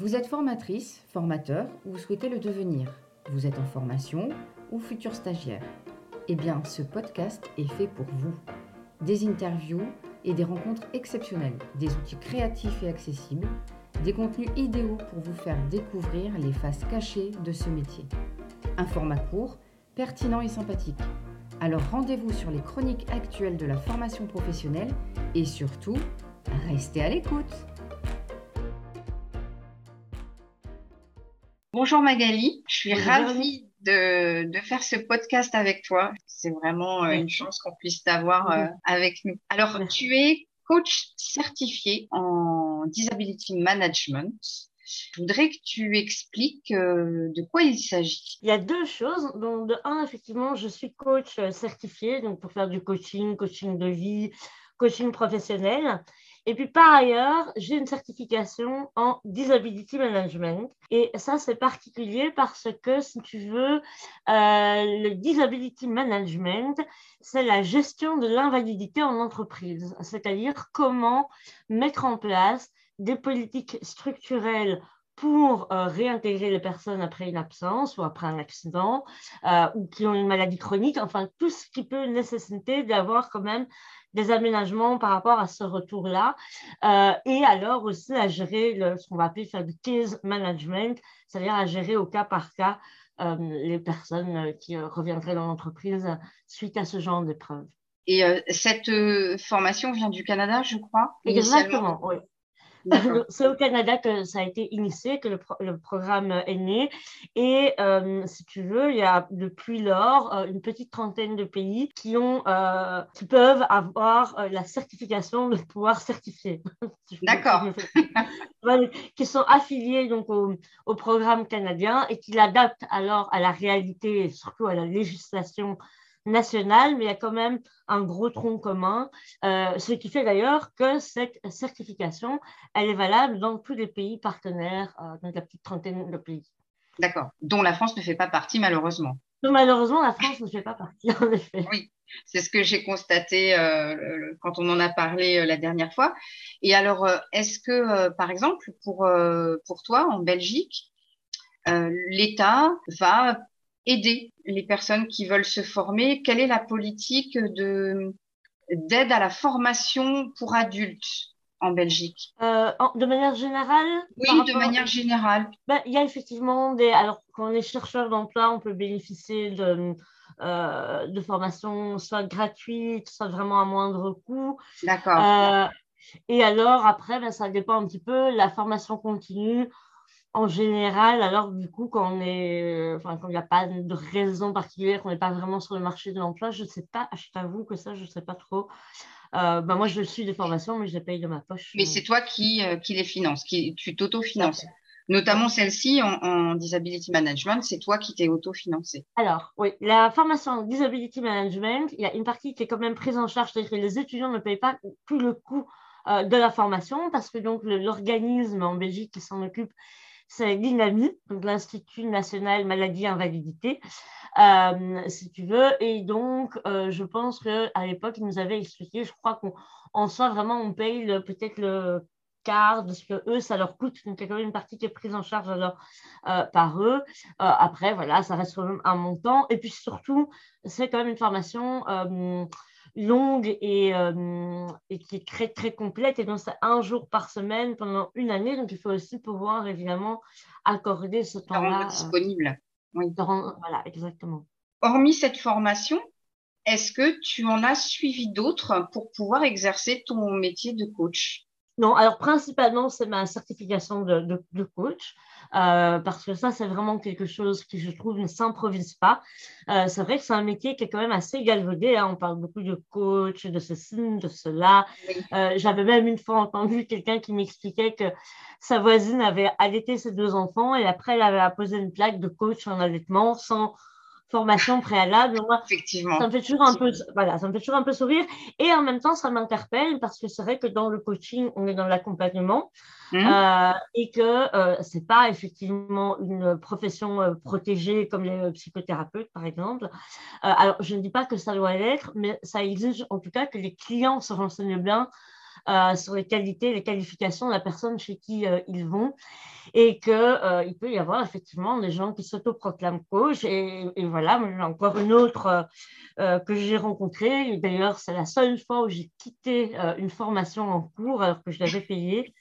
Vous êtes formatrice, formateur ou souhaitez le devenir. Vous êtes en formation ou futur stagiaire. Eh bien, ce podcast est fait pour vous. Des interviews et des rencontres exceptionnelles, des outils créatifs et accessibles, des contenus idéaux pour vous faire découvrir les faces cachées de ce métier. Un format court, pertinent et sympathique. Alors rendez-vous sur les chroniques actuelles de la formation professionnelle et surtout, restez à l'écoute. Bonjour Magali, je suis ravie de, faire ce podcast avec toi. C'est vraiment euh, une chance qu'on puisse t'avoir euh, avec nous. Alors, tu es coach certifié en disability management. Je voudrais que tu expliques euh, de quoi il s'agit. Il y a deux choses. Donc, de un, effectivement, je suis coach certifié donc pour faire du coaching, coaching de vie, coaching professionnel. Et puis par ailleurs, j'ai une certification en disability management. Et ça, c'est particulier parce que, si tu veux, euh, le disability management, c'est la gestion de l'invalidité en entreprise, c'est-à-dire comment mettre en place des politiques structurelles pour euh, réintégrer les personnes après une absence ou après un accident euh, ou qui ont une maladie chronique, enfin tout ce qui peut nécessiter d'avoir quand même des aménagements par rapport à ce retour-là. Euh, et alors aussi à gérer le, ce qu'on va appeler faire du case management, c'est-à-dire à gérer au cas par cas les personnes qui reviendraient dans l'entreprise suite à ce genre d'épreuve. Et cette formation vient du Canada, je crois Exactement, oui. C'est au Canada que ça a été initié, que le, programme est né. Et euh, si tu veux, il y a depuis lors euh, une petite trentaine de pays qui, ont, euh, qui peuvent avoir la certification de pouvoir certifier. D'accord. qui sont affiliés donc, au, au, programme canadien et qui l'adaptent alors à la réalité et surtout à la législation nationale, mais il y a quand même un gros tronc commun, euh, ce qui fait d'ailleurs que cette certification, elle est valable dans tous les pays partenaires, euh, dans la petite trentaine de pays. D'accord, dont la France ne fait pas partie malheureusement. Donc, malheureusement, la France ne fait pas partie, en effet. Oui, c'est ce que j'ai constaté euh, quand on en a parlé la dernière fois. Et alors, est-ce que, par exemple, pour, pour toi, en Belgique, l'État va aider les personnes qui veulent se former Quelle est la politique de d'aide à la formation pour adultes en Belgique? Euh, De manière générale? Oui, de manière générale. Ben, il y a effectivement des. Alors, quand on est chercheur d'emploi, on peut bénéficier de, euh, de formations soit gratuites, soit vraiment à moindre coût. D'accord. Euh, et alors, après, ben, ça dépend un petit peu. La formation continue, en général, alors du coup, quand on est, enfin, quand il n'y a pas de raison particulière, qu'on n'est pas vraiment sur le marché de l'emploi, je ne sais pas, je t'avoue que ça, je ne sais pas trop. Euh, ben moi, je suis des formations, mais je les paye de ma poche. Mais c'est toi qui, euh, qui les finances, qui, tu t'auto-finances. Notamment celle-ci en, disability management, c'est toi qui t'es auto-financé. Alors, oui, la formation en disability management, il y a une partie qui est quand même prise en charge, c'est-à-dire que les étudiants ne payent pas tout le coût euh, de la formation parce que donc l'organisme en Belgique qui s'en occupe, c'est l'INAMI, donc l'Institut national maladie invalidité, euh, si tu veux. Et donc, euh, je pense qu'à l'époque, ils nous avaient expliqué, je crois qu'en soi, vraiment, on paye peut-être le quart de ce que eux, ça leur coûte. Donc, il y a quand même une partie qui est prise en charge alors, euh, par eux. après, voilà, ça reste quand même un montant. Et puis surtout, c'est quand même une formation longue et, euh, et, qui est très, très complète. Et donc, c'est un jour par semaine pendant une année. Donc, il faut aussi pouvoir, évidemment, accorder ce temps-là. Euh, disponible. Oui. voilà, exactement. Hormis cette formation, est-ce que tu en as suivi d'autres pour pouvoir exercer ton métier de coach? Non, alors principalement, c'est ma certification de, de, coach, euh, parce que ça, c'est vraiment quelque chose qui, je trouve, ne s'improvise pas. Euh, c'est vrai que c'est un métier qui est quand même assez galvaudé. Hein. On parle beaucoup de coach, de ceci, de cela. Euh, j'avais même une fois entendu quelqu'un qui m'expliquait que sa voisine avait allaité ses deux enfants et après, elle avait posé une plaque de coach en allaitement sans formation préalable. Effectivement. Ça me fait toujours un peu, voilà, ça me fait toujours un peu sourire. Et en même temps, ça m'interpelle parce que c'est vrai que dans le coaching, on est dans l'accompagnement mmh. euh, et que euh, c'est pas effectivement une profession euh, protégée comme les psychothérapeutes, par exemple. alors, je ne dis pas que ça doit l'être, mais ça exige en tout cas que les clients se renseignent bien sur les qualités, les qualifications de la personne chez qui ils vont. et qu'il euh, peut y avoir effectivement des gens qui s'autoproclament coach. Et, et voilà, encore une autre euh, que j'ai rencontrée. D'ailleurs, c'est la seule fois où j'ai quitté une formation en cours alors que je l'avais payée.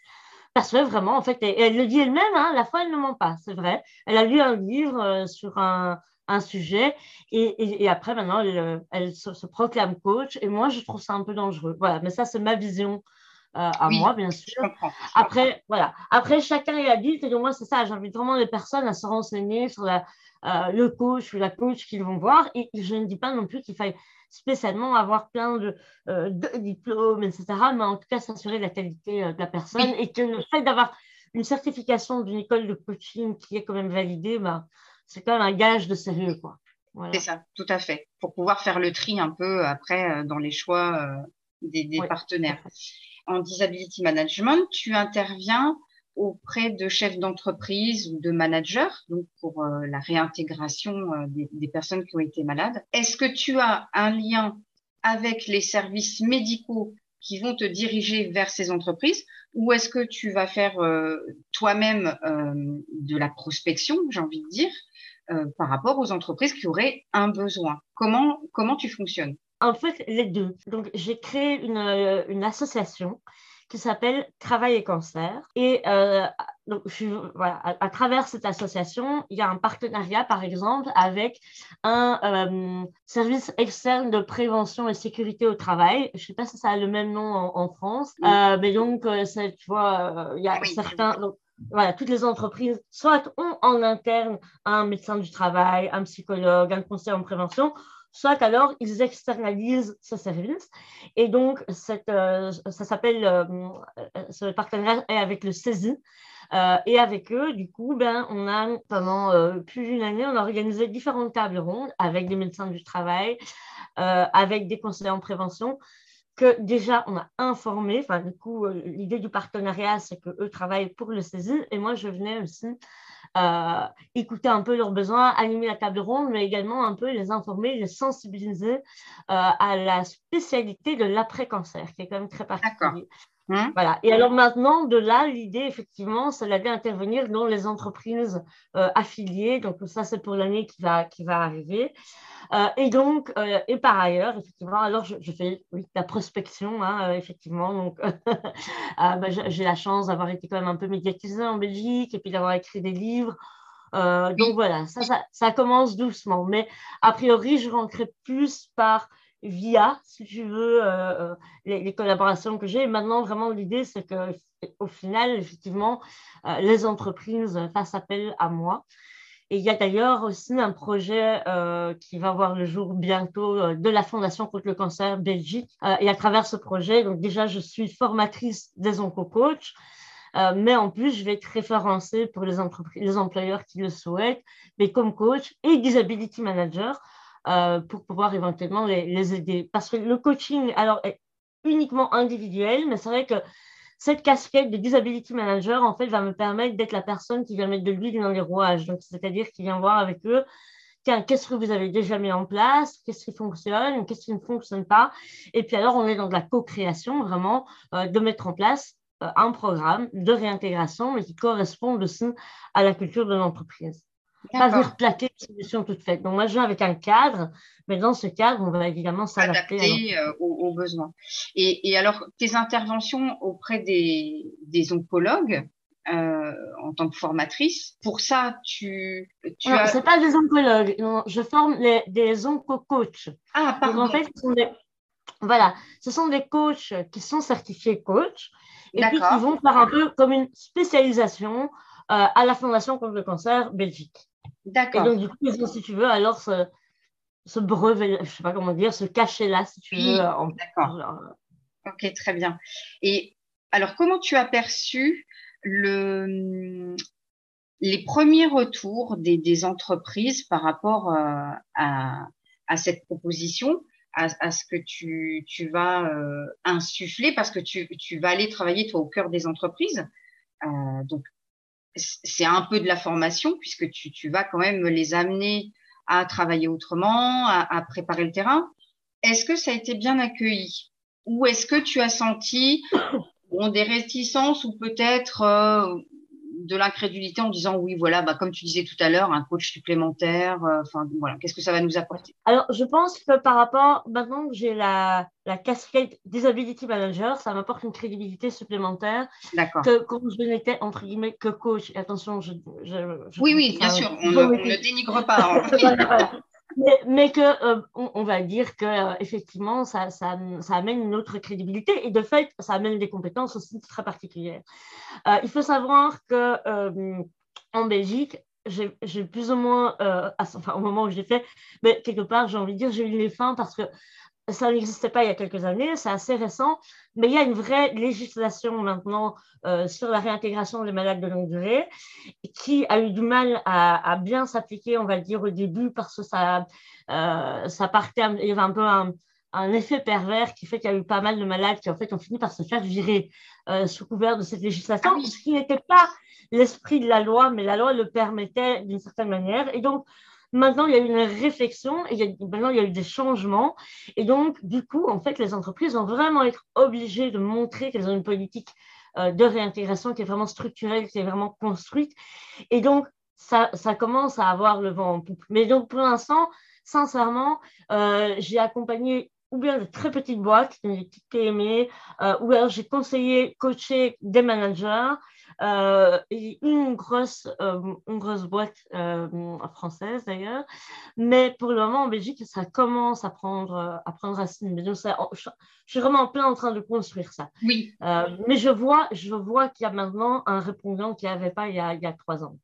Parce que vraiment, en fait, et elle le dit elle-même, hein, la fois, elle ne ment pas, c'est vrai. Elle a lu un livre sur un, un sujet et, et, après, maintenant, elle, elle se, se, proclame coach. Et moi, je trouve ça un peu dangereux. Voilà, mais ça, c'est ma vision euh, à moi, bien sûr. Après, voilà. Après, chacun est adulte et donc moi, c'est ça. J'invite vraiment les personnes à se renseigner sur la, euh, le coach ou la coach qu'ils vont voir. Et je ne dis pas non plus qu'il faille spécialement avoir plein de, euh, de, diplômes, etc. Mais en tout cas, s'assurer de la qualité de la personne et que le fait d'avoir une certification d'une école de coaching qui est quand même validée, bah, c'est quand même un gage de sérieux. Quoi. Voilà. C'est ça, tout à fait. Pour pouvoir faire le tri un peu après dans les choix des, des oui. partenaires en disability management, tu interviens auprès de chefs d'entreprise ou de managers, donc pour euh, la réintégration euh, des, des, personnes qui ont été malades. Est-ce que tu as un lien avec les services médicaux qui vont te diriger vers ces entreprises ou est-ce que tu vas faire euh, toi-même de la prospection, j'ai envie de dire, par rapport aux entreprises qui auraient un besoin Comment, comment tu fonctionnes? En fait, les deux. Donc, j'ai créé une, euh, une, association qui s'appelle Travail et Cancer. Et euh, donc, je, voilà, à, à, travers cette association, il y a un partenariat, par exemple, avec un euh, service externe de prévention et sécurité au travail. Je ne sais pas si ça a le même nom en, en France, euh, mais donc, euh, tu vois, il y a certains. Donc, voilà, toutes les entreprises, soit ont en interne un médecin du travail, un psychologue, un conseiller en prévention, soit alors ils externalisent ce service. Et donc, cette, euh, ça s'appelle, euh, ce partenariat est avec le CESI. Euh, et avec eux, du coup, ben, on a pendant euh, plus d'une année, on a organisé différentes tables rondes avec des médecins du travail, avec des conseillers en prévention, que déjà on a informé. Enfin, du coup, l'idée du partenariat, c'est qu'eux travaillent pour le CESI. Et moi, je venais aussi euh, écouter un peu leurs besoins, animer la table ronde, mais également un peu les informer, les sensibiliser euh, à la spécialité de l'après-cancer, qui est quand même très particulier. Mmh. Voilà. Et alors maintenant, de là, l'idée, effectivement, c'est d'aller intervenir dans les entreprises euh, affiliées. Donc, ça, c'est pour l'année qui va, qui va arriver. Euh, et donc, euh, et par ailleurs, effectivement, alors je, je fais oui, la prospection, hein, effectivement. Donc, bah, j'ai la chance d'avoir été quand même un peu médiatisée en Belgique et puis d'avoir écrit des livres. Donc voilà, ça, ça, ça, commence doucement. Mais a priori, je rentrerai plus par via, si tu veux, euh, les, les, collaborations que j'ai. Maintenant, vraiment, l'idée, c'est qu'au final, effectivement, euh, les entreprises fassent appel à moi. Et il y a d'ailleurs aussi un projet euh, qui va voir le jour bientôt euh, de la Fondation contre le cancer Belgique. Euh, et à travers ce projet, donc déjà, je suis formatrice des oncocoachs, mais en plus, je vais être référencée pour les, les employeurs qui le souhaitent, mais comme coach et disability manager euh, pour pouvoir éventuellement les, aider. Parce que le coaching, alors, est uniquement individuel, mais c'est vrai que cette casquette de disability manager, en fait, va me permettre d'être la personne qui vient mettre de l'huile dans les rouages. Donc, c'est-à-dire qui vient voir avec eux, tiens, qu'est-ce que vous avez déjà mis en place, qu'est-ce qui fonctionne, qu'est-ce qui ne fonctionne pas? Et puis alors, on est dans de la co-création, vraiment, euh, de mettre en place euh, un programme de réintégration, mais qui correspond aussi à la culture de l'entreprise pas venir plaquer une solution toute faite. Donc, moi, je viens avec un cadre, mais dans ce cadre, on va évidemment s'adapter euh, aux, aux, besoins. Et, et, alors, tes interventions auprès des, des oncologues, euh, en tant que formatrice, pour ça, tu. tu non, as... c'est pas des oncologues. Non, je forme les, des onco-coachs. Ah, pardon. Donc, en fait, ce sont des, voilà, ce sont des coachs qui sont certifiés coach et puis qui vont faire un peu comme une spécialisation euh, à la Fondation contre le cancer Belgique. D'accord. Et donc, du coup, si tu veux, alors ce, ce brevet, je ne sais pas comment dire, ce cachet-là, si tu oui, veux. D'accord. Ok, très bien. Et alors, comment tu as perçu le, les premiers retours des, des entreprises par rapport euh, à, à, cette proposition, à, à, ce que tu, tu vas euh, insuffler, parce que tu, tu, vas aller travailler toi au cœur des entreprises. Euh, donc, c'est un peu de la formation puisque tu, vas quand même les amener à travailler autrement, à, préparer le terrain. Est-ce que ça a été bien accueilli? Ou est-ce que tu as senti des réticences ou peut-être euh, de l'incrédulité en disant oui, voilà, bah, comme tu disais tout à l'heure, un coach supplémentaire, euh, enfin voilà, qu'est-ce que ça va nous apporter? Alors, je pense que par rapport, maintenant que j'ai la, la casquette Disability Manager, ça m'apporte une crédibilité supplémentaire que quand je n'étais entre guillemets que coach. Attention, je, oui, oui, bien sûr, on, ne, dénigre pas. Hein. mais, que euh, on, va dire que euh, effectivement ça, ça, ça, amène une autre crédibilité et de fait ça amène des compétences aussi très particulières. Euh, il faut savoir que en Belgique j'ai plus ou moins, enfin, au moment où j'ai fait, mais quelque part, j'ai envie de dire, j'ai eu les fins parce que ça n'existait pas il y a quelques années, c'est assez récent, mais il y a une vraie législation maintenant euh, sur la réintégration des malades de longue durée qui a eu du mal à, bien s'appliquer, on va le dire, au début parce que ça, euh, ça partait, il y avait un peu un, effet pervers qui fait qu'il y a eu pas mal de malades qui en fait ont fini par se faire virer euh, sous couvert de cette législation, ah ce qui n'était pas l'esprit de la loi, mais la loi le permettait d'une certaine manière. Et donc, Maintenant, il y a eu une réflexion et maintenant, il y a eu des changements. Et donc, du coup, en fait, les entreprises vont vraiment être obligées de montrer qu'elles ont une politique euh, de réintégration qui est vraiment structurelle, qui est vraiment construite. Et donc, ça, ça commence à avoir le vent en poupe. Mais donc, pour l'instant, sincèrement, euh, j'ai accompagné ou bien de très petites boîtes, des petites PME, euh, ou alors j'ai conseillé, coaché des managers, euh, une, grosse, euh, une grosse boîte euh, française d'ailleurs. Mais pour le moment, en Belgique, ça commence à prendre, à prendre racine. Mais je, suis vraiment en plein en train de construire ça. Oui. mais je vois, je vois qu'il y a maintenant un répondant qu'il n'y avait pas il y a, il y a trois ans.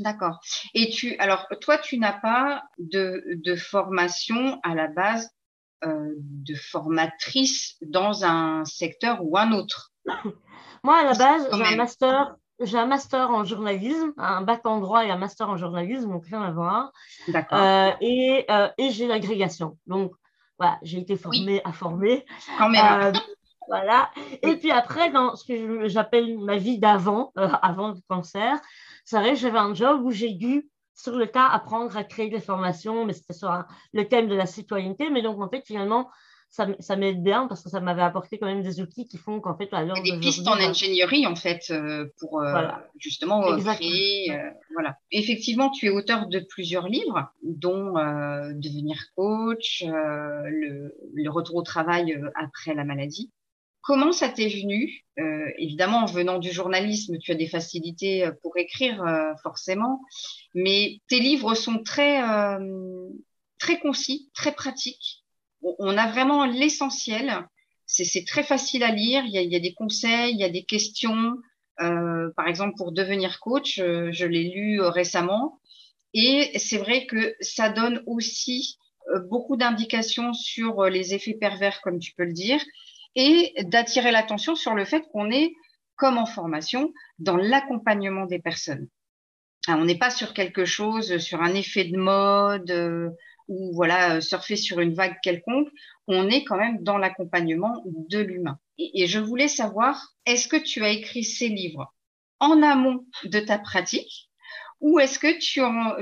D'accord. Et tu, alors, toi, tu n'as pas de, de, formation à la base de formatrice dans un secteur ou un autre? Moi, à la base, j'ai un master. J'ai un master en journalisme, un bac en droit et un master en journalisme, donc rien à voir. Euh, et, euh, et j'ai l'agrégation. Donc, voilà, j'ai été formée à former. Quand même. Euh, voilà. Et puis après, dans ce que j'appelle ma vie d'avant, avant le cancer, c'est vrai, j'avais un job où j'ai dû, sur le tas, apprendre à créer des formations, mais c'était sur le thème de la citoyenneté. Mais donc, en fait, finalement, ça, m'aide bien parce que ça m'avait apporté quand même des outils qui font qu'en fait, à l'heure Des pistes en ingénierie, en fait, euh, pour euh, justement euh, créer. voilà. Effectivement, tu es auteur de plusieurs livres, dont Devenir coach, le, le, retour au travail après la maladie. Comment ça t'est venu Évidemment, en venant du journalisme, tu as des facilités pour écrire, forcément, mais tes livres sont très, très concis, très pratiques on a vraiment l'essentiel. C'est très facile à lire. Il y a, des conseils, il y a des questions. Euh, par exemple, pour devenir coach, euh, je l'ai lu euh, récemment. Et c'est vrai que ça donne aussi beaucoup d'indications sur les effets pervers, comme tu peux le dire, et d'attirer l'attention sur le fait qu'on est, comme en formation, dans l'accompagnement des personnes. on n'est pas sur quelque chose, sur un effet de mode, ou voilà euh, surfer sur une vague quelconque, on est quand même dans l'accompagnement de l'humain. Et, je voulais savoir, est-ce que tu as écrit ces livres en amont de ta pratique ou est-ce que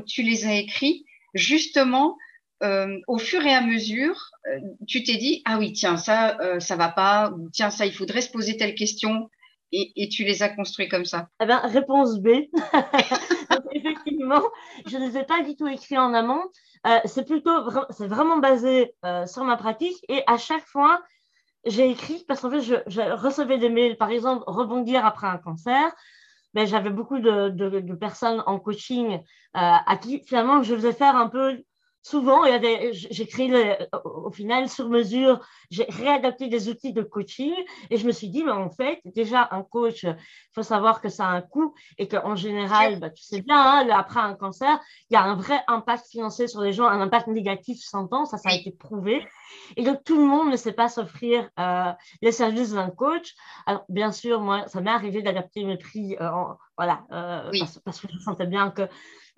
tu, les as écrits justement euh, au fur et à mesure, euh, tu t'es dit ah oui tiens ça ça va pas ou tiens ça il faudrait se poser telle question et, tu les as construits comme ça. Eh bien, réponse B. effectivement, je ne les ai pas du tout écrits en amont. Euh, c'est plutôt, c'est vraiment basé euh, sur ma pratique et à chaque fois, j'ai écrit parce qu'en fait, je, recevais des mails, par exemple, rebondir après un cancer. Mais ben, j'avais beaucoup de, personnes en coaching euh, à qui finalement je faisais faire un peu souvent, j'ai créé au final sur mesure, j'ai réadapté des outils de coaching et je me suis dit, mais en fait, déjà un coach, il faut savoir que ça a un coût et qu'en général, bah, tu sais bien, hein, après un cancer, il y a un vrai impact financier sur les gens, un impact négatif ans, ça, ça a été prouvé. Et donc, tout le monde ne sait pas s'offrir euh, les services d'un coach. Alors, bien sûr, moi, ça m'est arrivé d'adapter mes prix, euh, voilà, euh, parce, que je sentais bien que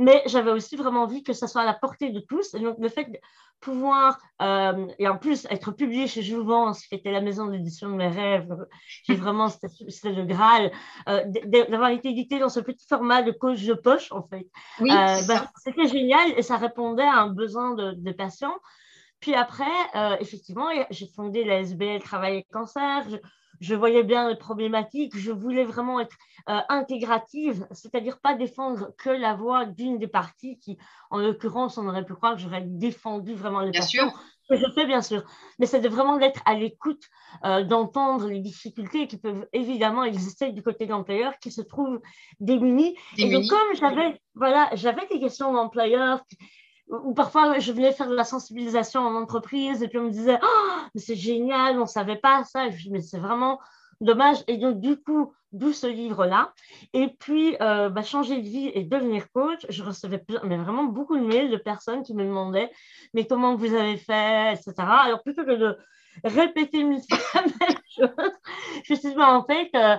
mais j'avais aussi vraiment envie que ça soit à la portée de tous. Et donc, le fait de pouvoir, euh, et en plus, être publié chez Jouvence, qui était la maison d'édition de mes rêves, j'ai vraiment, c'était le Graal, euh, d'avoir été édité dans ce petit format de coach de poche, en fait. Oui, bah, c'était génial et ça répondait à un besoin de, de patients. Puis après, effectivement, j'ai fondé la SBL Travail et Cancer. je voyais bien les problématiques, je voulais vraiment être euh, intégrative, c'est-à-dire pas défendre que la voix d'une des parties qui, en l'occurrence, on aurait pu croire que j'aurais défendu vraiment les bien patients. Que je fais bien sûr, mais c'est de vraiment d'être à l'écoute, euh, d'entendre les difficultés qui peuvent évidemment exister du côté de l'employeur qui se trouve démuni. Et donc, comme j'avais voilà, j'avais des questions d'employeurs ou parfois je venais faire de la sensibilisation en entreprise et puis on me disait oh, mais c'est génial, on savait pas ça. je dis, mais c'est vraiment dommage. Et donc, du coup, d'où ce livre-là. Et puis, euh, bah, changer de vie et devenir coach, je recevais mais vraiment beaucoup de mails de personnes qui me demandaient mais comment vous avez fait, etc. Alors, plutôt que de répéter la même chose, je me suis bah, en fait, euh,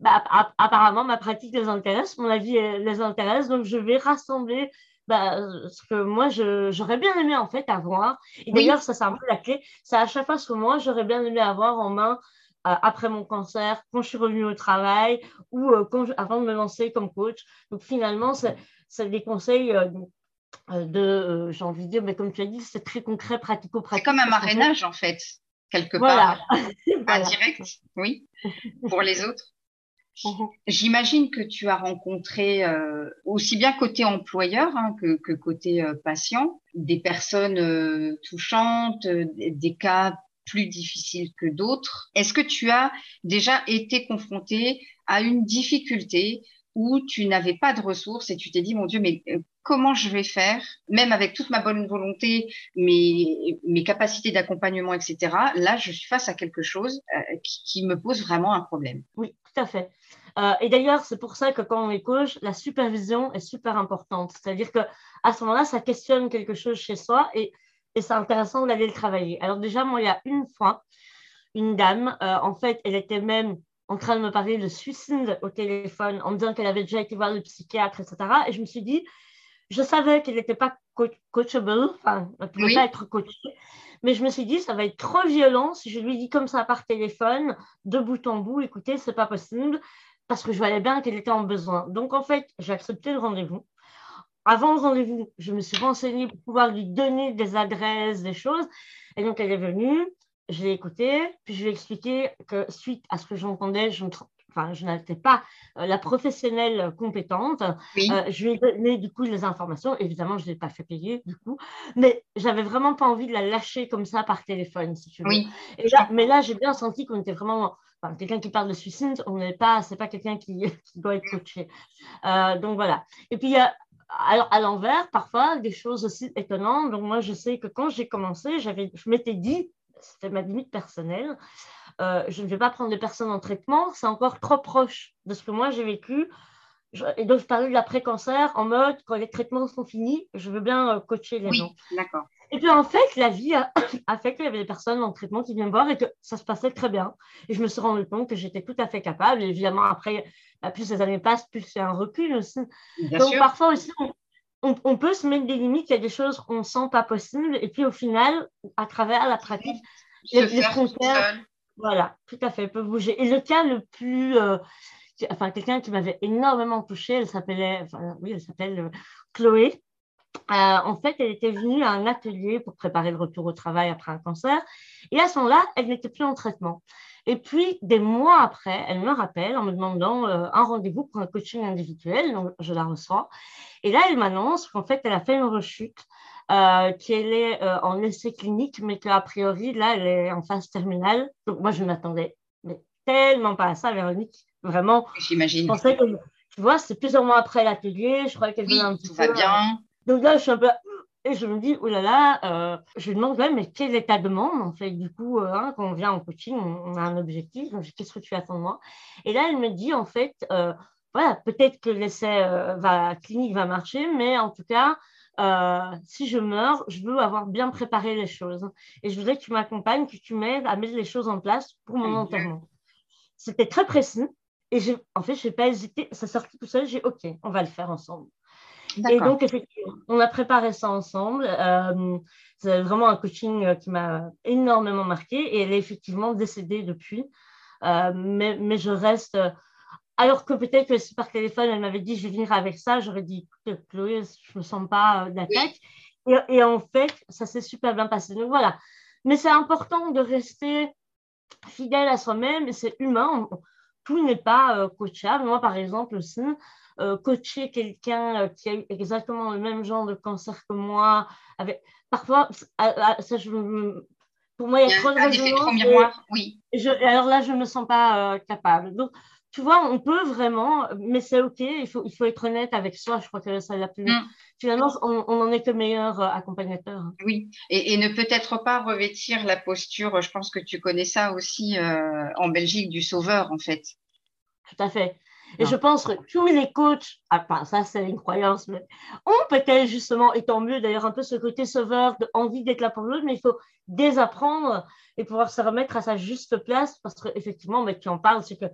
bah, apparemment, ma pratique les intéresse, mon avis les intéresse, donc je vais rassembler bah, ce que moi, j'aurais bien aimé en fait avoir. Et d'ailleurs, ça, c'est un peu la clé. C'est à chaque fois ce que moi, j'aurais bien aimé avoir en main euh, après mon cancer, quand je suis revenue au travail ou euh, quand avant de me lancer comme coach. Donc finalement, c'est des conseils euh, de, j'ai envie de dire, mais comme tu as dit, c'est très concret, pratico-pratique. C'est comme un marrainage en fait, quelque part. voilà. Indirect, oui, pour les autres. J'imagine que tu as rencontré euh, aussi bien côté employeur hein, que, que, côté euh, patient des personnes euh, touchantes, des cas plus difficiles que d'autres. Est-ce que tu as déjà été confronté à une difficulté où tu n'avais pas de ressources et tu t'es dit, mon Dieu, mais comment je vais faire, même avec toute ma bonne volonté, mes, mes capacités d'accompagnement, etc. Là, je suis face à quelque chose qui, qui, me pose vraiment un problème. Oui, tout à fait. Euh, et d'ailleurs, c'est pour ça que quand on est coach, la supervision est super importante. C'est-à-dire qu'à ce moment-là, ça questionne quelque chose chez soi et, et c'est intéressant d'aller le travailler. Alors déjà, il y a une fois, une dame, euh, en fait, elle était même en train de me parler de suicide au téléphone en me disant qu'elle avait déjà été voir le psychiatre, etc. Et je me suis dit, je savais qu'elle n'était pas coachable, enfin, elle ne pouvait pas être coachée. Mais je me suis dit, ça va être trop violent si je lui dis comme ça par téléphone, de bout en bout, écoutez, c'est pas possible parce que je voyais bien qu'elle était en besoin. Donc, en fait, j'ai accepté le rendez-vous. Avant le rendez-vous, je me suis renseignée pour pouvoir lui donner des adresses, des choses. Et donc, elle est venue, je l'ai écoutée, puis je lui ai expliqué que suite à ce que j'entendais, je enfin, je n'étais pas euh, la professionnelle compétente. Euh, je lui ai donné du coup les informations. Évidemment, je ne l'ai pas fait payer du coup, mais j'avais vraiment pas envie de la lâcher comme ça par téléphone, si tu veux. Oui. Et là, mais là, j'ai bien senti qu'on était vraiment quelqu'un qui parle de suicide, on n'est pas, c'est pas quelqu'un qui, qui, doit être coaché. Euh, donc voilà. Et puis alors à l'envers, parfois des choses aussi étonnantes. Donc moi, je sais que quand j'ai commencé, j'avais, je m'étais dit, c'était ma limite personnelle, euh, je ne vais pas prendre de personnes en traitement, c'est encore trop proche de ce que moi j'ai vécu. et donc, je parlais de l'après-cancer en mode, quand les traitements sont finis, je veux bien euh, coacher les oui, gens. D'accord. Et puis en fait, la vie a, fait qu'il y avait des personnes en traitement qui viennent me voir et que ça se passait très bien. Et je me suis rendu compte que j'étais tout à fait capable. Et évidemment, après, bah, plus les années passent, plus c'est un recul aussi. Donc parfois aussi, on, peut se mettre des limites. Il y a des choses qu'on ne sent pas possibles. Et puis au final, à travers la pratique, les, frontières, voilà, tout à fait, peuvent bouger. Et le cas le plus, euh, enfin quelqu'un qui m'avait énormément touchée, elle s'appelait, enfin, oui, elle s'appelle euh, Chloé. Euh, en fait, elle était venue à un atelier pour préparer le retour au travail après un cancer. Et à ce moment-là, elle n'était plus en traitement. Et puis, des mois après, elle me rappelle en me demandant euh, un rendez-vous pour un coaching individuel. Donc, je la reçois. Et là, elle m'annonce qu'en fait, elle a fait une rechute, euh, qu'elle est en essai clinique, mais qu'a priori, là, elle est en phase terminale. Donc, moi, je m'attendais mais tellement pas à ça, Véronique. Vraiment. J'imagine. Je pensais que, tu vois, c'est plusieurs mois après l'atelier. Je croyais qu'elle oui, un petit tout va bien. Donc là, je suis un peu. Et je me dis, oh là là, euh, je lui demande, mais quelle est ta demande En fait, du coup, euh, hein, quand on vient en coaching, on, a un objectif. Donc, qu'est-ce que tu attends de moi? Et là, elle me dit, en fait, euh, voilà, peut-être que l'essai va, clinique va marcher, mais en tout cas, si je meurs, je veux avoir bien préparé les choses. Et je voudrais que tu m'accompagnes, que tu m'aides à mettre les choses en place pour mon enterrement. C'était très précis. Et en fait, je n'ai pas hésité. Ça sortit tout seul. J'ai OK, on va le faire ensemble. Et donc, effectivement, on a préparé ça ensemble. Euh, c'est vraiment un coaching euh, qui m'a énormément marqué et elle est effectivement décédée depuis. Euh, mais, mais, je reste. Alors que peut-être que si par téléphone, elle m'avait dit je vais venir avec ça, j'aurais dit écoute, Chloé, je ne me sens pas d'attaque. Et, et, en fait, ça s'est super bien passé. Donc voilà. Mais c'est important de rester fidèle à soi-même, c'est humain. Tout n'est pas coachable. Moi, par exemple, aussi, coacher quelqu'un qui a eu exactement le même genre de cancer que moi, avec... parfois, ça, je, pour moi, il y a, trop de raisons. oui. alors là, je ne me sens pas capable. Donc, tu vois, on peut vraiment, mais c'est OK, il faut, il faut être honnête avec soi. Je crois que ça l'a plus. Mm. Finalement, on, on en est que meilleur euh, accompagnateur. Oui, et, ne peut-être pas revêtir la posture, je pense que tu connais ça aussi euh, en Belgique, du sauveur, en fait. Tout à fait. Et je pense que tous les coachs, enfin, ça c'est une croyance, mais ont peut-être justement, et tant mieux d'ailleurs, un peu ce côté sauveur, de envie d'être là pour l'autre, mais il faut désapprendre et pouvoir se remettre à sa juste place parce qu'effectivement, mais tu en parles, c'est que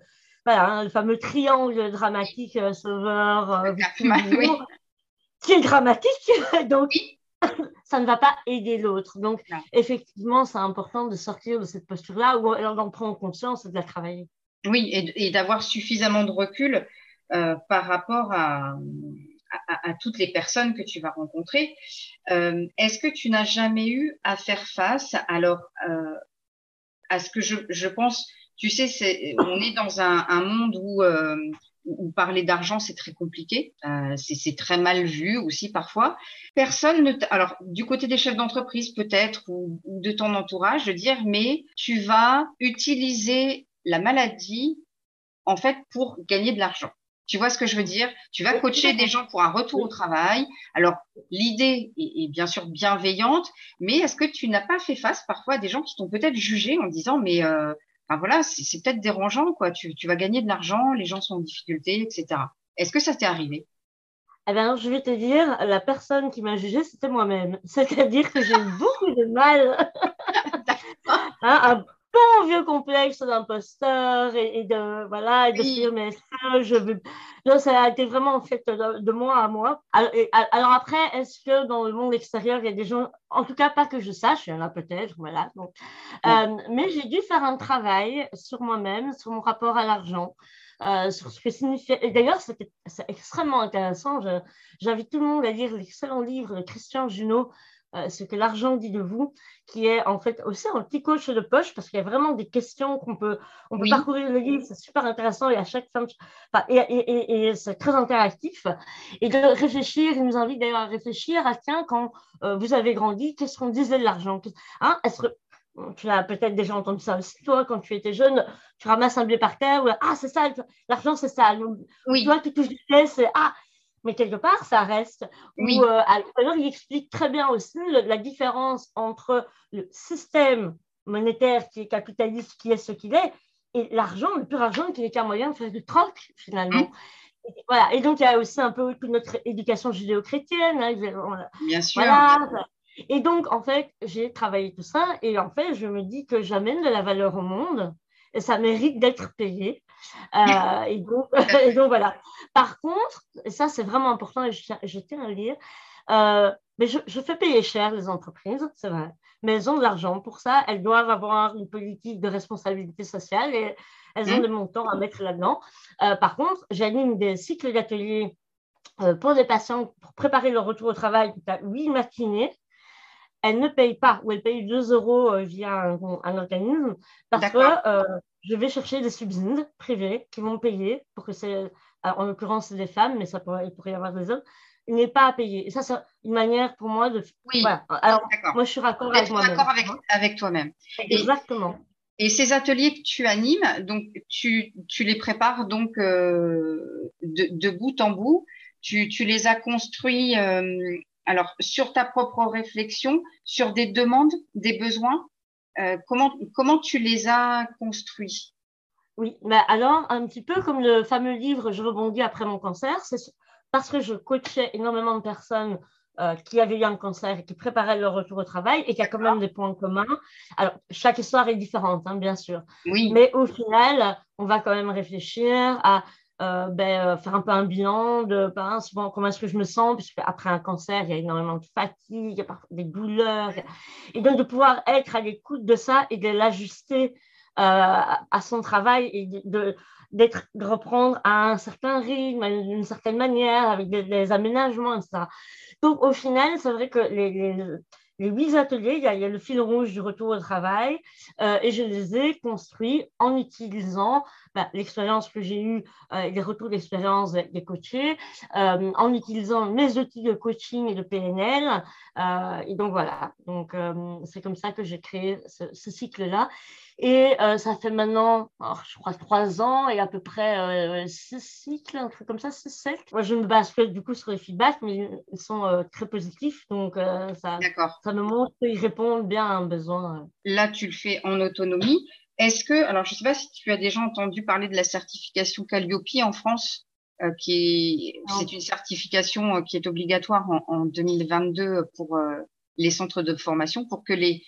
voilà, le fameux triangle dramatique euh, sauveur, euh, qui est dramatique, donc ça ne va pas aider l'autre. Donc, effectivement, c'est important de sortir de cette posture-là ou d'en prendre conscience et de la travailler. Oui, et, d'avoir suffisamment de recul euh, par rapport à, toutes les personnes que tu vas rencontrer. Est-ce que tu n'as jamais eu à faire face alors à ce que je, pense tu sais, on est dans un, monde où, euh, parler d'argent, c'est très compliqué. Euh, c'est, très mal vu aussi parfois. Personne ne... Alors, du côté des chefs d'entreprise peut-être, ou, ou de ton entourage, de dire, mais tu vas utiliser la maladie, en fait, pour gagner de l'argent. Tu vois ce que je veux dire? Tu vas coacher des gens pour un retour au travail. Alors, l'idée est, est, bien sûr bienveillante, mais est-ce que tu n'as pas fait face parfois à des gens qui t'ont peut-être jugé en disant, mais euh, voilà, c'est peut-être dérangeant, quoi. Tu, tu vas gagner de l'argent, les gens sont en difficulté, etc. Est-ce que ça t'est arrivé? Eh bien, je vais te dire, la personne qui m'a jugée, c'était moi-même. C'est-à-dire que j'ai beaucoup de mal hein, bon vieux complexe d'imposteur et, et, de voilà de dire mais ça je veux là ça a été vraiment en fait de, moi à moi alors, après est-ce que dans le monde extérieur il y a des gens en tout cas pas que je sache il y en a peut-être voilà donc euh, mais j'ai dû faire un travail sur moi-même sur mon rapport à l'argent euh, sur ce que signifie. Et d'ailleurs, c'est extrêmement intéressant. J'invite tout le monde à lire l'excellent livre de Christian Junot, euh, ce que l'argent dit de vous, qui est en fait aussi un petit coach de poche parce qu'il y a vraiment des questions qu'on peut, on peut parcourir le livre, c'est super intéressant et à chaque femme, et, et, et, c'est très interactif. Et de réfléchir, il nous invite d'ailleurs à réfléchir à tiens, quand euh, vous avez grandi, qu'est-ce qu'on disait de l'argent? Hein, Est-ce que tu as peut-être déjà entendu ça aussi, toi, quand tu étais jeune, tu ramasses un billet par terre, ou, ah, c'est ça, l'argent, c'est ça. oui. Toi, tu disais, c'est, ah, mais quelque part, ça reste. Oui. Euh, alors, il explique très bien aussi la différence entre le système monétaire qui est capitaliste, qui est ce qu'il est, et l'argent, le pur argent qui n'est qu'un moyen de faire du troc, finalement. Mm. Et, voilà. et donc, il y a aussi un peu notre éducation judéo-chrétienne. Hein, bien sûr. Et donc, en fait, j'ai travaillé tout ça et en fait, je me dis que j'amène de la valeur au monde et ça mérite d'être payé. Euh, et, donc, voilà. Par contre, et ça c'est vraiment important et je, tiens à le dire, euh, mais je, fais payer cher les entreprises, c'est vrai, mais elles ont de l'argent pour ça, elles doivent avoir une politique de responsabilité sociale et elles ont mmh. des montants à mettre là-dedans. Euh, par contre, j'anime des cycles d'ateliers pour des patients pour préparer leur retour au travail à 8 matinées elles ne payent pas ou elles payent 2 euros via un, un organisme parce que je vais chercher des subsides privés qui vont payer pour que c'est, en l'occurrence, des femmes, mais ça pourrait, il pourrait y avoir des hommes, il n'est pas à payer. Et ça, c'est une manière pour moi de. Oui, Alors, moi, je suis d'accord avec moi-même. d'accord avec, avec toi-même. Exactement. Et, ces ateliers que tu animes, donc tu, tu les prépares donc euh, de, de, bout en bout. Tu, tu les as construits euh, alors sur ta propre réflexion, sur des demandes, des besoins? Euh, comment, comment tu les as construits? Oui, mais alors, un petit peu comme le fameux livre Je rebondis après mon cancer, c'est parce que je coachais énormément de personnes euh, qui avaient eu un cancer et qui préparaient leur retour au travail et qui a quand même des points communs. Alors, chaque histoire est différente, hein, bien sûr. Oui. Mais au final, on va quand même réfléchir à euh, ben, euh, faire un peu un bilan de ben, souvent, comment est-ce que je me sens, puisque après un cancer, il y a énormément de fatigue, il y a des douleurs. Et donc, de pouvoir être à l'écoute de ça et de l'ajuster euh, à son travail et de, d'être, reprendre à un certain rythme, d'une certaine manière, avec des, aménagements, etc. Donc, au final, c'est vrai que les huit ateliers, il y, a, le fil rouge du retour au travail, euh, et je les ai construits en utilisant bah, l'expérience que j'ai eue, euh, les retours d'expérience des, coachés, euh, en utilisant mes outils de coaching et de PNL. et donc voilà, donc c'est comme ça que j'ai créé ce cycle-là. Et euh, ça fait maintenant, je crois, trois ans et à peu près euh, six cycles, un truc comme ça, six, sept. Moi, je me base du coup sur les feedbacks, mais ils sont euh, très positifs. Donc, ça, ça me montre qu'ils répondent bien à un besoin. Là, tu le fais en autonomie. Est-ce que, alors je ne sais pas si tu as déjà entendu parler de la certification Calliope en France, qui est, c'est une certification qui est obligatoire en, en 2022 pour les centres de formation pour que les,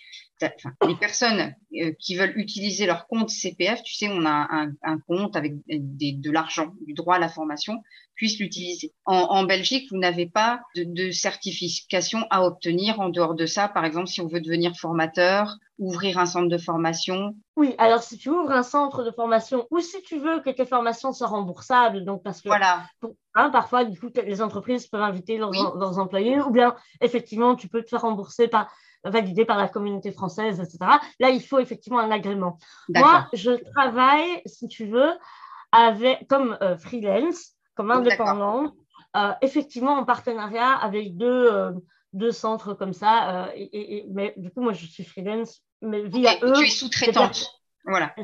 les personnes euh, qui veulent utiliser leur compte CPF, tu sais, on a un, un compte avec des, de l'argent, du droit à la formation, puissent l'utiliser. En, en, Belgique, vous n'avez pas de, de, certification à obtenir en dehors de ça. Par exemple, si on veut devenir formateur, ouvrir un centre de formation. Oui, alors si tu ouvres un centre de formation ou si tu veux que tes formations soient remboursables, donc parce que voilà. hein, parfois, du coup, les entreprises peuvent inviter leurs, leurs employés ou bien effectivement, tu peux te faire rembourser par validé par la communauté française, etc. Là, il faut effectivement un agrément. Moi, je travaille, si tu veux, avec, comme euh, freelance, comme indépendant, euh, effectivement en partenariat avec deux, euh, deux centres comme ça. Et, mais du coup, moi, je suis freelance, mais via eux. Tu es sous-traitante. Voilà.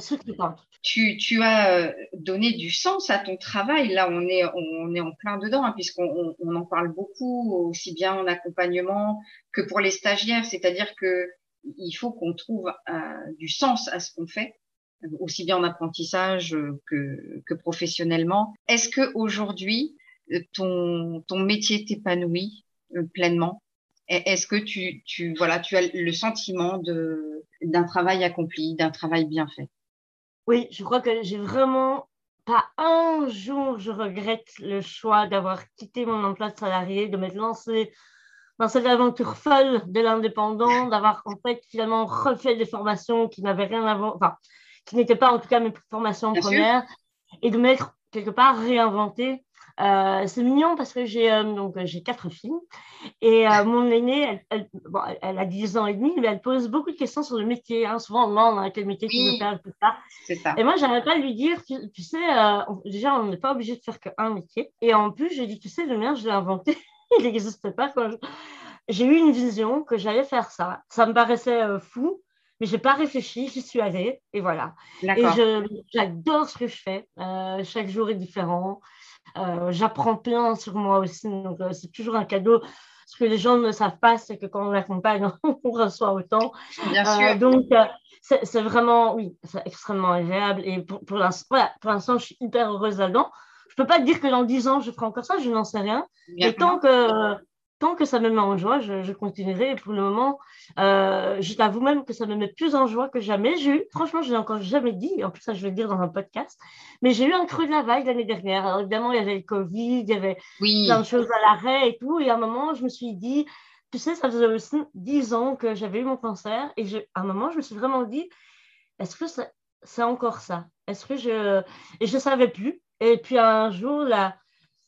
Tu, tu, as euh, donné du sens à ton travail. Là, on est, on est en plein dedans, hein, puisqu'on on, en parle beaucoup, aussi bien en accompagnement que pour les stagiaires. C'est-à-dire que il faut qu'on trouve euh, du sens à ce qu'on fait, aussi bien en apprentissage que, que professionnellement. Est-ce que aujourd'hui ton, ton métier t'épanouit euh, pleinement? Est-ce que tu, tu, voilà, tu as le sentiment de, d'un travail accompli, d'un travail bien fait. Oui, je crois que j'ai vraiment pas un jour je regrette le choix d'avoir quitté mon emploi de salarié, de m'être lancé dans cette aventure folle de l'indépendant, d'avoir en fait finalement refait des formations qui n'avaient rien à voir, enfin, qui n'étaient pas en tout cas mes formations premières, et de m'être quelque part réinventé euh, c'est mignon parce que j'ai euh, donc j'ai quatre filles et euh, mon aînée, elle, elle, a 10 ans et demi, mais elle pose beaucoup de questions sur le métier. Hein. Souvent, on demande hein, quel métier tu veux faire, tout ça. ça. Et moi, j'arrête pas de lui dire, tu, sais, déjà, on n'est pas obligé de faire qu'un métier. Et en plus, je dis, tu sais, le mien, je l'ai inventé. Il n'existe pas. Quand J'ai eu une vision que j'allais faire ça. Ça me paraissait fou mais je n'ai pas réfléchi, j'y suis allée et voilà. Et j'adore ce que je fais. chaque jour est différent. Euh, j'apprends plein sur moi aussi, donc euh, c'est toujours un cadeau. Ce que les gens ne savent pas, c'est que quand on accompagne, on reçoit autant. Bien sûr. Euh, donc, c'est vraiment, oui, c'est extrêmement agréable. Et pour, pour l'instant, je suis hyper heureuse là-dedans. Je ne peux pas te dire que dans 10 ans, je ferai encore ça, je n'en sais rien. Et tant que tant que ça me met en joie, je, continuerai. pour le moment, euh, je t'avoue même que ça me met plus en joie que jamais. J'ai eu, franchement, je l'ai encore jamais dit, en plus, ça, je vais le dire dans un podcast, mais j'ai eu un creux de la vague l'année dernière. Alors, évidemment, il y avait le Covid, il y avait plein de choses à l'arrêt et tout. Et à un moment, je me suis dit, tu sais, ça faisait aussi 10 ans que j'avais eu mon cancer. Et à un moment, je me suis vraiment dit, est-ce que c'est encore ça? Est-ce que je. Et je ne savais plus. Et puis un jour,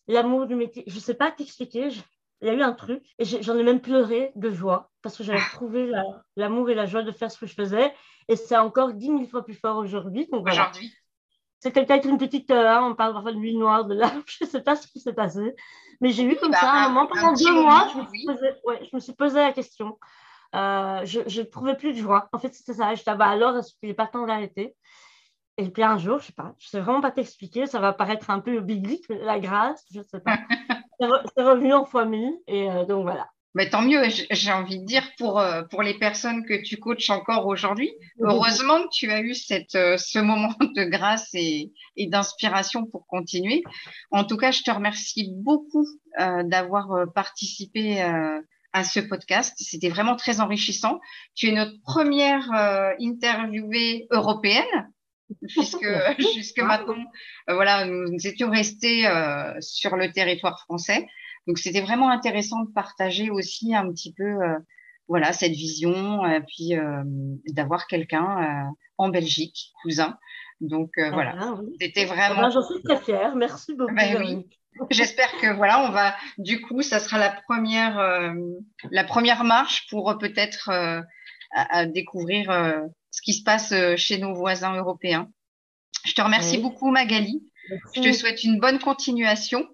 l'amour du métier, je ne sais pas t'expliquer il y a eu un truc, et j'en ai même pleuré de joie, parce que j'avais ah. trouvé l'amour et la joie de faire ce que je faisais, et c'est encore dix mille fois plus fort aujourd'hui. Aujourd'hui. C'était peut-être une petite, euh, hein, on parle parfois de nuit noire, de là, je ne sais pas ce qui s'est passé, mais j'ai eu comme bah, ça un, moment, pendant deux mois, je, me posé, je me, suis posé la question. Euh, je ne trouvais plus de joie. En fait, c'était ça. Je disais, bah, alors, est-ce qu'il n'est pas temps d'arrêter? Et puis un jour, je sais pas, je sais vraiment pas t'expliquer, ça va paraître un peu biblique, la grâce, je sais pas. c'est revenu en fois mille, et euh, donc voilà. Mais tant mieux, j'ai envie de dire pour, euh, pour les personnes que tu coaches encore aujourd'hui. Heureusement que tu as eu cette, euh, ce moment de grâce et, et d'inspiration pour continuer. En tout cas, je te remercie beaucoup d'avoir participé à ce podcast. C'était vraiment très enrichissant. Tu es notre première interviewée européenne puisque jusque maintenant, euh, voilà, nous, étions restés euh, sur le territoire français. Donc, c'était vraiment intéressant de partager aussi un petit peu, euh, voilà, cette vision, puis d'avoir quelqu'un en Belgique, cousin. Donc, voilà, c'était vraiment. J'en suis très fière. Merci beaucoup. Ben J'espère que voilà, on va du coup, ça sera la première, la première marche pour peut-être à, découvrir ce qui se passe chez nos voisins européens. Je te remercie beaucoup, Magali. Je te souhaite une bonne continuation.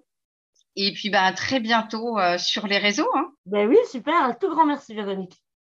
Et puis, bah, à très bientôt sur les réseaux. Hein. Ben oui, super. Un tout grand merci, Véronique.